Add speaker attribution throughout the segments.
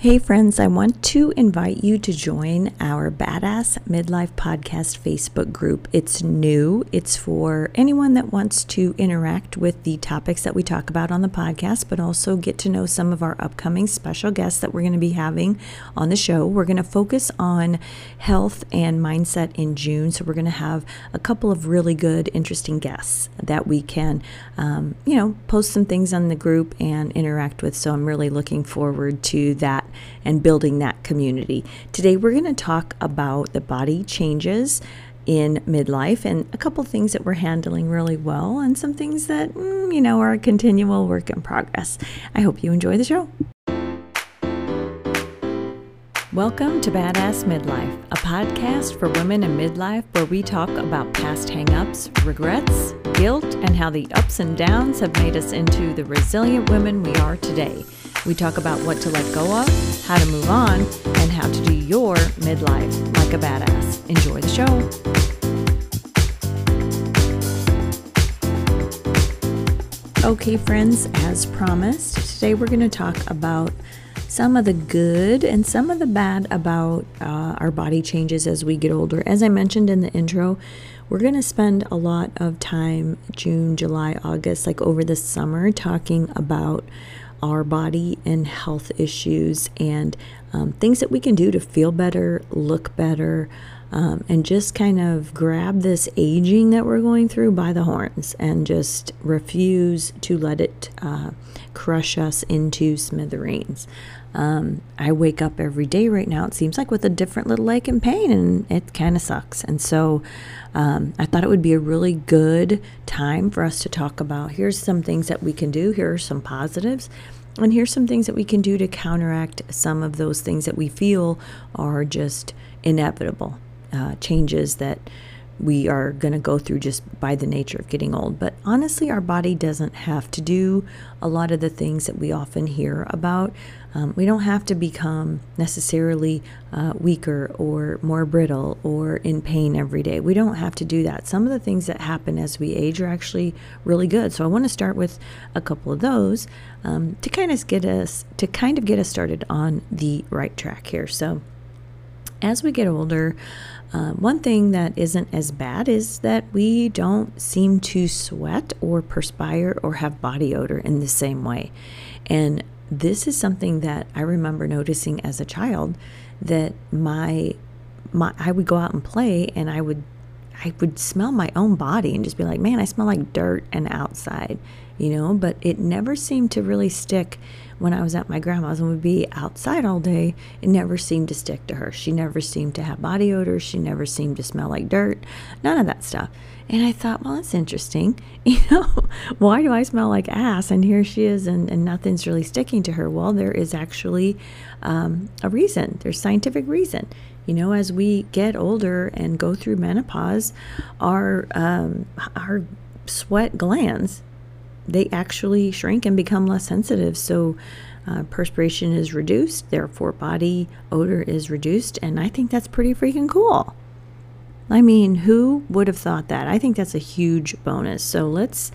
Speaker 1: Hey, friends, I want to invite you to join our Badass Midlife Podcast Facebook group. It's new, it's for anyone that wants to interact with the topics that we talk about on the podcast, but also get to know some of our upcoming special guests that we're going to be having on the show. We're going to focus on health and mindset in June. So, we're going to have a couple of really good, interesting guests that we can, um, you know, post some things on the group and interact with. So, I'm really looking forward to that and building that community. Today, we're going to talk about the body changes in midlife and a couple things that we're handling really well and some things that, mm, you know, are a continual work in progress. I hope you enjoy the show. Welcome to Badass Midlife, a podcast for women in midlife where we talk about past hangups, regrets, guilt, and how the ups and downs have made us into the resilient women we are today. We talk about what to let go of, how to move on, and how to do your midlife like a badass. Enjoy the show. Okay, friends, as promised, today we're going to talk about some of the good and some of the bad about uh, our body changes as we get older. As I mentioned in the intro, we're going to spend a lot of time June, July, August, like over the summer, talking about our body and health issues and um, things that we can do to feel better, look better, um, and just kind of grab this aging that we're going through by the horns and just refuse to let it uh, crush us into smithereens. Um, I wake up every day right now, it seems like, with a different little ache and pain, and it kind of sucks. And so um, I thought it would be a really good time for us to talk about here's some things that we can do, here are some positives, and here's some things that we can do to counteract some of those things that we feel are just inevitable uh, changes that we are going to go through just by the nature of getting old. But honestly, our body doesn't have to do a lot of the things that we often hear about. Um, we don't have to become necessarily uh, weaker or more brittle or in pain every day. We don't have to do that. Some of the things that happen as we age are actually really good. So I want to start with a couple of those um, to kind of get us to kind of get us started on the right track here. So as we get older, uh, one thing that isn't as bad is that we don't seem to sweat or perspire or have body odor in the same way. And this is something that I remember noticing as a child that my my I would go out and play and I would I would smell my own body and just be like, "Man, I smell like dirt and outside." You know, but it never seemed to really stick when I was at my grandma's and would be outside all day, it never seemed to stick to her. She never seemed to have body odor. She never seemed to smell like dirt. None of that stuff. And I thought, well, that's interesting. You know, why do I smell like ass? And here she is, and, and nothing's really sticking to her. Well, there is actually um, a reason. There's scientific reason. You know, as we get older and go through menopause, our um, our sweat glands they actually shrink and become less sensitive. So uh, perspiration is reduced, therefore body odor is reduced, and I think that's pretty freaking cool. I mean, who would have thought that? I think that's a huge bonus. So let's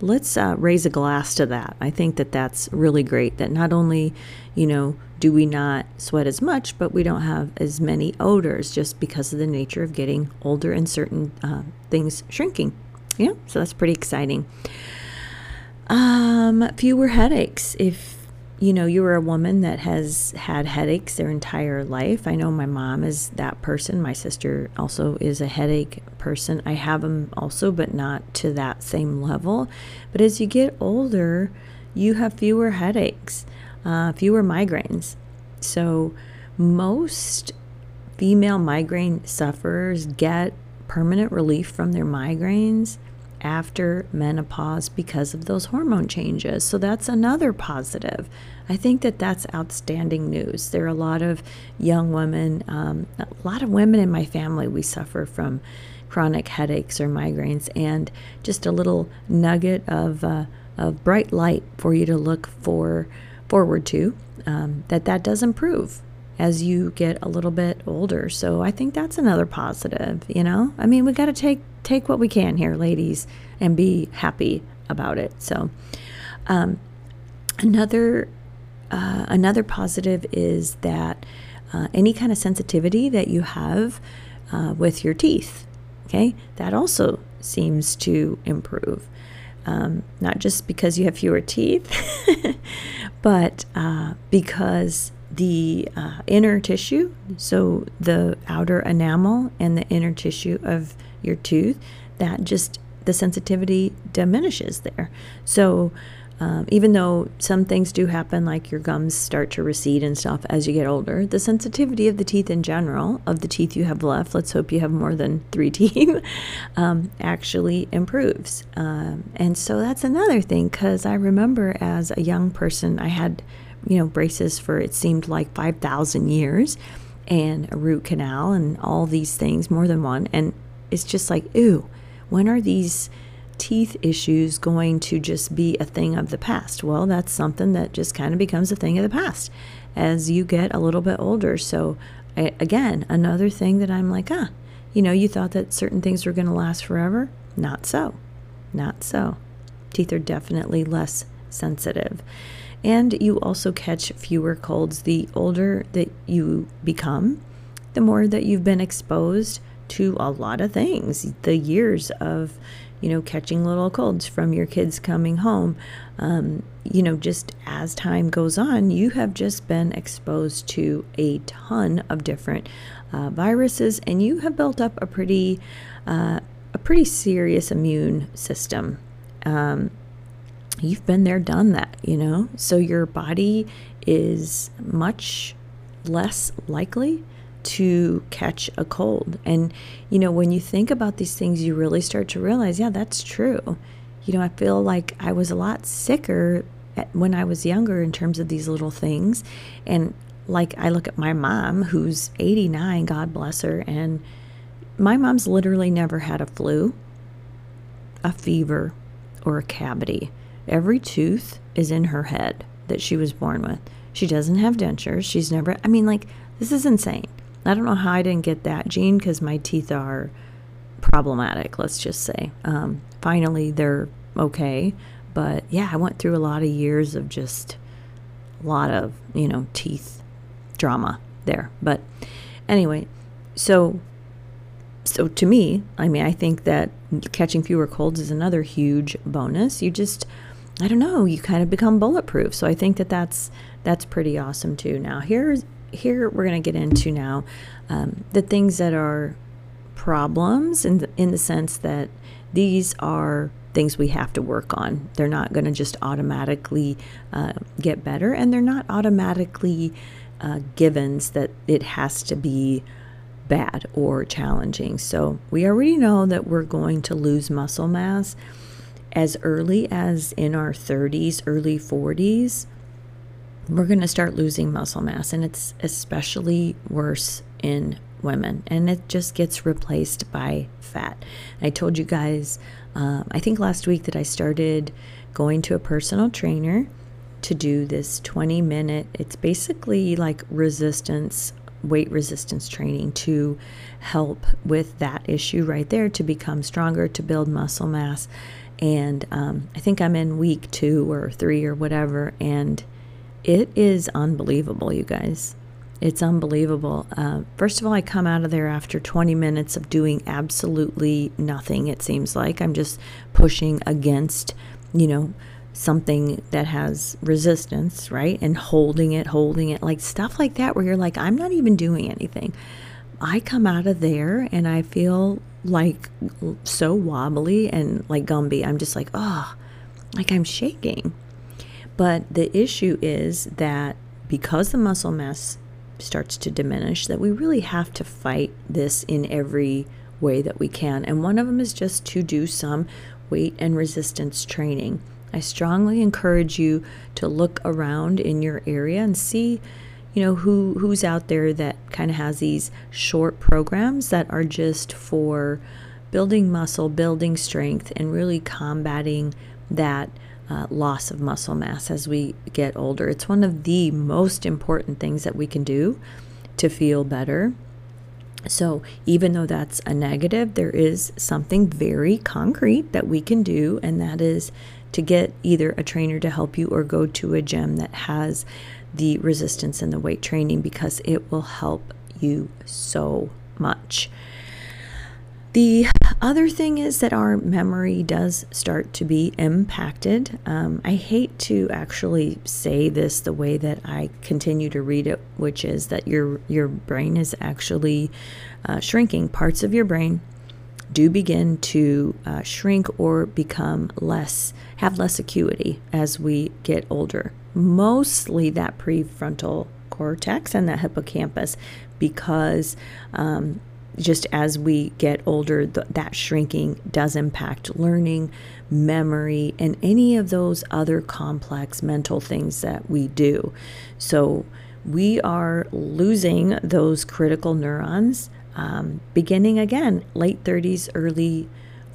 Speaker 1: let's uh, raise a glass to that. I think that that's really great. That not only, you know, do we not sweat as much, but we don't have as many odors just because of the nature of getting older and certain uh, things shrinking. Yeah, so that's pretty exciting. Um, fewer headaches. If you know you are a woman that has had headaches their entire life, I know my mom is that person. My sister also is a headache person. I have them also, but not to that same level. But as you get older, you have fewer headaches, uh, fewer migraines. So most female migraine sufferers get permanent relief from their migraines after menopause because of those hormone changes. So that's another positive. I think that that's outstanding news. There are a lot of young women, um, a lot of women in my family, we suffer from chronic headaches or migraines, and just a little nugget of, uh, of bright light for you to look for forward to um, that that does improve as you get a little bit older. So I think that's another positive, you know? I mean, we got to take take what we can here, ladies, and be happy about it. So um, another uh, another positive is that uh, any kind of sensitivity that you have uh, with your teeth, okay, that also seems to improve. Um, not just because you have fewer teeth, but uh, because the uh, inner tissue, so the outer enamel and the inner tissue of your tooth, that just the sensitivity diminishes there. So um, even though some things do happen, like your gums start to recede and stuff as you get older, the sensitivity of the teeth in general, of the teeth you have left, let's hope you have more than three teeth, um, actually improves. Um, and so that's another thing, because I remember as a young person, I had, you know, braces for it seemed like 5,000 years and a root canal and all these things, more than one. And it's just like, ooh, when are these teeth issues going to just be a thing of the past? Well, that's something that just kind of becomes a thing of the past as you get a little bit older. So, I, again, another thing that I'm like, ah, you know, you thought that certain things were going to last forever. Not so. Not so. Teeth are definitely less sensitive. And you also catch fewer colds the older that you become, the more that you've been exposed to a lot of things. The years of you know, catching little colds from your kids coming home. Um, you know, just as time goes on, you have just been exposed to a ton of different uh, viruses, and you have built up a pretty, uh, a pretty serious immune system. Um, you've been there, done that, you know, so your body is much less likely to catch a cold. And, you know, when you think about these things, you really start to realize, yeah, that's true. You know, I feel like I was a lot sicker when I was younger in terms of these little things. And like I look at my mom, who's 89, God bless her, and my mom's literally never had a flu, a fever, or a cavity. Every tooth is in her head that she was born with. She doesn't have dentures. She's never, I mean, like, this is insane. I don't know how I didn't get that gene because my teeth are problematic, let's just say. Um, finally, they're okay. But yeah, I went through a lot of years of just a lot of, you know, teeth drama there. But anyway, so so to me, I mean, I think that catching fewer colds is another huge bonus. You just I don't know, you kind of become bulletproof. So I think that that's that's pretty awesome too. Now, here's here we're going to get into now um, the things that are problems in the, in the sense that these are things we have to work on. They're not going to just automatically uh, get better, and they're not automatically uh, givens that it has to be bad or challenging. So we already know that we're going to lose muscle mass as early as in our 30s, early 40s we're going to start losing muscle mass, and it's especially worse in women, and it just gets replaced by fat. I told you guys, um, I think last week, that I started going to a personal trainer to do this 20 minute, it's basically like resistance, weight resistance training to help with that issue right there to become stronger, to build muscle mass. And um, I think I'm in week two or three or whatever, and it is unbelievable, you guys. It's unbelievable. Uh, first of all, I come out of there after 20 minutes of doing absolutely nothing, it seems like. I'm just pushing against, you know, something that has resistance, right? And holding it, holding it, like stuff like that, where you're like, I'm not even doing anything. I come out of there and I feel like so wobbly and like Gumby. I'm just like, oh, like I'm shaking. But the issue is that because the muscle mass starts to diminish, that we really have to fight this in every way that we can. And one of them is just to do some weight and resistance training. I strongly encourage you to look around in your area and see, you know, who who's out there that kind of has these short programs that are just for building muscle, building strength, and really combating that uh, loss of muscle mass as we get older. It's one of the most important things that we can do to feel better. So, even though that's a negative, there is something very concrete that we can do, and that is to get either a trainer to help you or go to a gym that has the resistance and the weight training because it will help you so much. The other thing is that our memory does start to be impacted. Um, I hate to actually say this the way that I continue to read it, which is that your your brain is actually uh, shrinking. Parts of your brain do begin to uh, shrink or become less, have less acuity as we get older. Mostly that prefrontal cortex and that hippocampus, because um, just as we get older, th- that shrinking does impact learning, memory, and any of those other complex mental things that we do. So we are losing those critical neurons um, beginning again, late 30s, early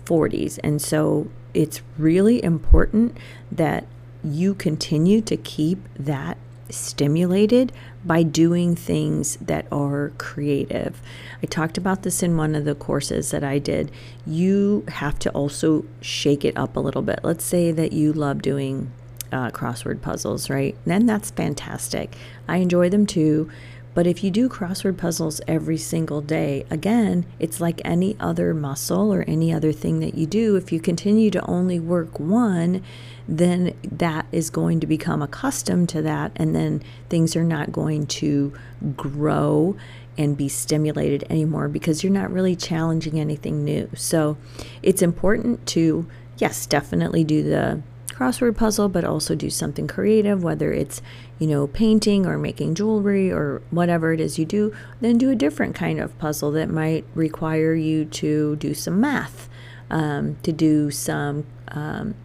Speaker 1: 40s. And so it's really important that you continue to keep that stimulated by doing things that are creative. I talked about this in one of the courses that I did. You have to also shake it up a little bit. Let's say that you love doing uh, crossword puzzles, right? Then that's fantastic. I enjoy them too. But if you do crossword puzzles every single day, again, it's like any other muscle or any other thing that you do. If you continue to only work one, then that is going to become accustomed to that, and then things are not going to grow and be stimulated anymore because you're not really challenging anything new. So it's important to, yes, definitely do the crossword puzzle, but also do something creative, whether it's, you know, painting or making jewelry or whatever it is you do, then do a different kind of puzzle that might require you to do some math, um, to do some. Um,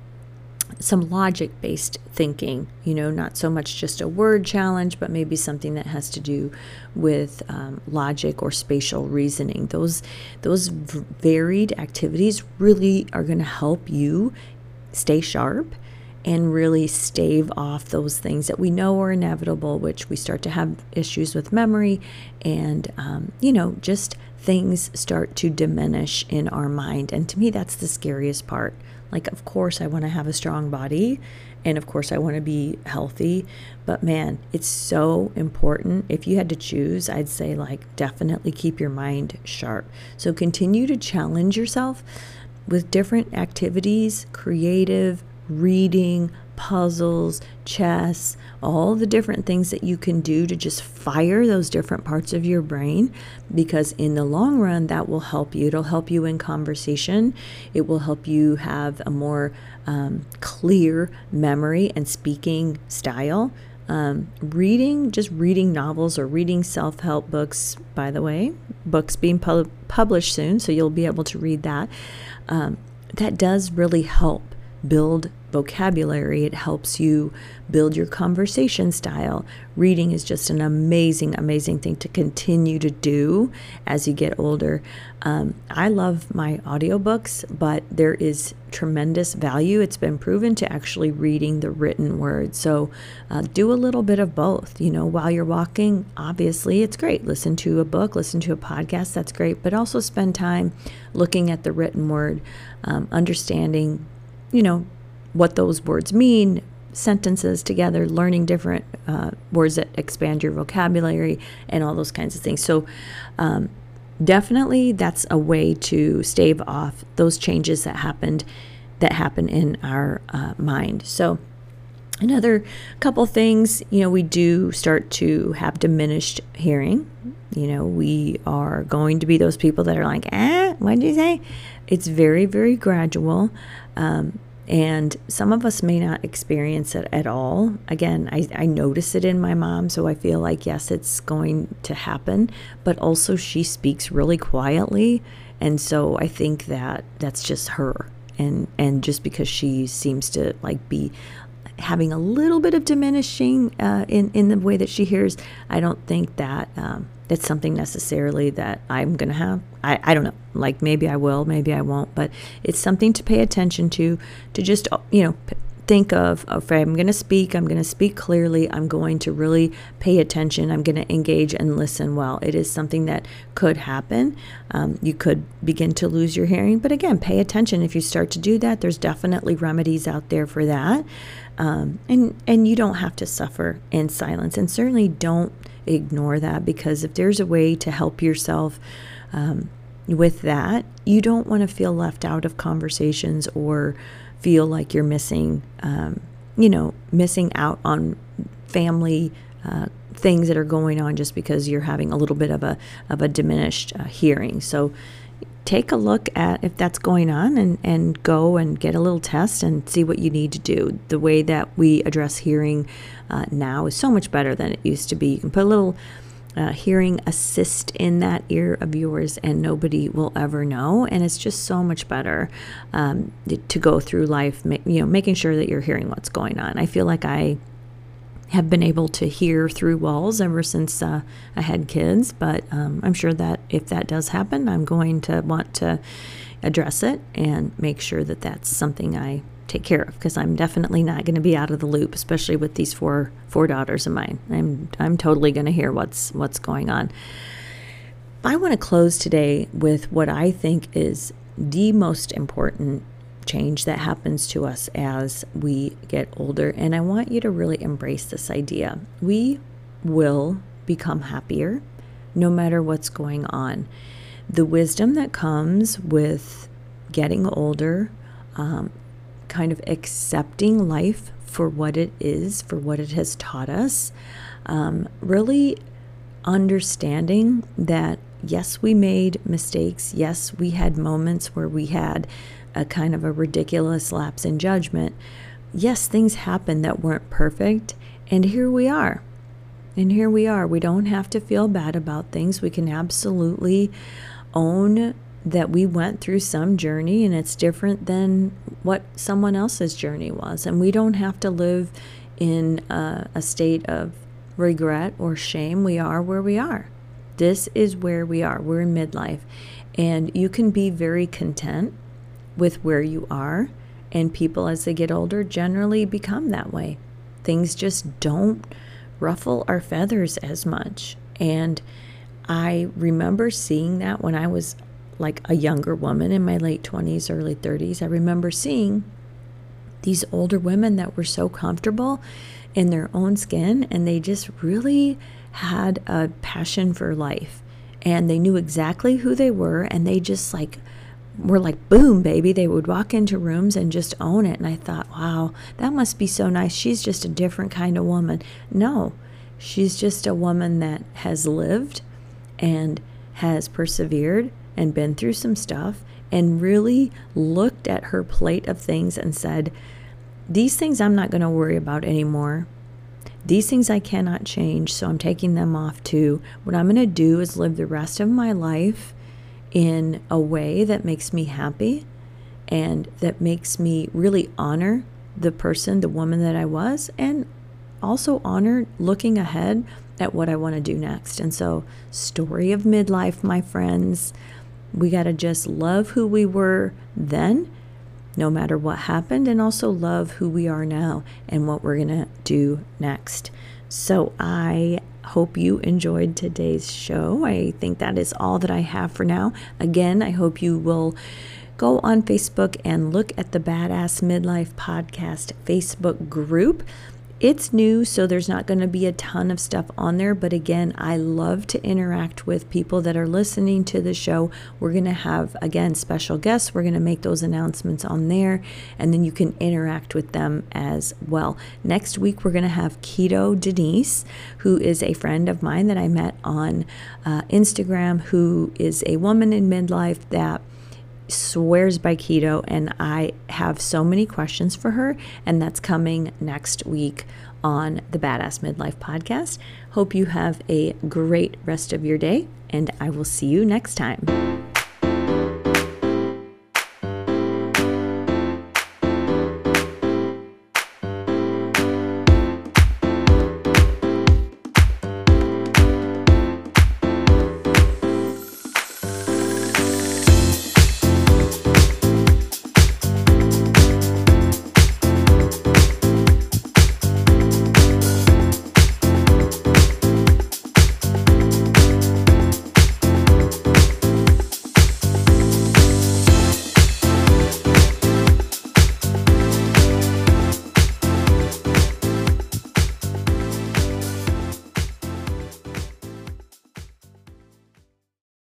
Speaker 1: some logic based thinking, you know, not so much just a word challenge, but maybe something that has to do with um, logic or spatial reasoning. Those, those varied activities really are going to help you stay sharp and really stave off those things that we know are inevitable, which we start to have issues with memory and, um, you know, just things start to diminish in our mind. And to me, that's the scariest part. Like, of course, I want to have a strong body and of course, I want to be healthy. But man, it's so important. If you had to choose, I'd say, like, definitely keep your mind sharp. So continue to challenge yourself with different activities, creative, reading, puzzles, chess, all the different things that you can do to just fire those different parts of your brain because in the long run that will help you. It'll help you in conversation. It will help you have a more um, clear memory and speaking style. Um, reading, just reading novels or reading self help books, by the way, books being pu- published soon, so you'll be able to read that. Um, that does really help build vocabulary. It helps you build your conversation style. Reading is just an amazing, amazing thing to continue to do as you get older. Um, I love my audiobooks, but there is tremendous value. It's been proven to actually reading the written word. So uh, do a little bit of both. You know, while you're walking, obviously it's great. Listen to a book, listen to a podcast, that's great. But also spend time looking at the written word, um, understanding you know, what those words mean, sentences together, learning different uh, words that expand your vocabulary, and all those kinds of things. So, um, definitely, that's a way to stave off those changes that happened that happen in our uh, mind. So, another couple things, you know, we do start to have diminished hearing. You know, we are going to be those people that are like, eh, what did you say? It's very, very gradual. Um, and some of us may not experience it at all. Again, I, I notice it in my mom, so I feel like, yes, it's going to happen. But also, she speaks really quietly. And so I think that that's just her. And, and just because she seems to like be having a little bit of diminishing uh, in in the way that she hears, I don't think that um, that's something necessarily that I'm going to have. I, I don't know. Like maybe I will, maybe I won't, but it's something to pay attention to, to just, you know, think of okay i'm going to speak i'm going to speak clearly i'm going to really pay attention i'm going to engage and listen well it is something that could happen um, you could begin to lose your hearing but again pay attention if you start to do that there's definitely remedies out there for that um, and and you don't have to suffer in silence and certainly don't ignore that because if there's a way to help yourself um, with that you don't want to feel left out of conversations or feel like you're missing, um, you know, missing out on family uh, things that are going on just because you're having a little bit of a of a diminished uh, hearing. So take a look at if that's going on and, and go and get a little test and see what you need to do. The way that we address hearing uh, now is so much better than it used to be. You can put a little uh, hearing assist in that ear of yours, and nobody will ever know. And it's just so much better um, to go through life, you know, making sure that you're hearing what's going on. I feel like I have been able to hear through walls ever since uh, I had kids, but um, I'm sure that if that does happen, I'm going to want to address it and make sure that that's something I take care of because I'm definitely not going to be out of the loop, especially with these four four daughters of mine. I'm I'm totally going to hear what's what's going on. I want to close today with what I think is the most important change that happens to us as we get older and I want you to really embrace this idea. We will become happier no matter what's going on. The wisdom that comes with getting older um, kind of accepting life for what it is, for what it has taught us. Um, really understanding that, yes, we made mistakes. Yes, we had moments where we had a kind of a ridiculous lapse in judgment. Yes, things happened that weren't perfect. And here we are. And here we are. We don't have to feel bad about things. We can absolutely own that we went through some journey and it's different than what someone else's journey was. And we don't have to live in a, a state of regret or shame. We are where we are. This is where we are. We're in midlife. And you can be very content with where you are. And people, as they get older, generally become that way. Things just don't ruffle our feathers as much. And I remember seeing that when I was like a younger woman in my late 20s, early 30s, I remember seeing these older women that were so comfortable in their own skin and they just really had a passion for life and they knew exactly who they were and they just like were like boom baby they would walk into rooms and just own it and i thought wow that must be so nice she's just a different kind of woman no she's just a woman that has lived and has persevered and been through some stuff and really looked at her plate of things and said, These things I'm not going to worry about anymore. These things I cannot change, so I'm taking them off too. What I'm going to do is live the rest of my life in a way that makes me happy and that makes me really honor the person, the woman that I was, and also honor looking ahead at what I want to do next. And so, story of midlife, my friends. We got to just love who we were then, no matter what happened, and also love who we are now and what we're going to do next. So I hope you enjoyed today's show. I think that is all that I have for now. Again, I hope you will go on Facebook and look at the Badass Midlife Podcast Facebook group. It's new, so there's not going to be a ton of stuff on there. But again, I love to interact with people that are listening to the show. We're going to have, again, special guests. We're going to make those announcements on there, and then you can interact with them as well. Next week, we're going to have Keto Denise, who is a friend of mine that I met on uh, Instagram, who is a woman in midlife that swears by keto, and I have so many questions for her, and that's coming next week on the Badass Midlife podcast. Hope you have a great rest of your day, and I will see you next time.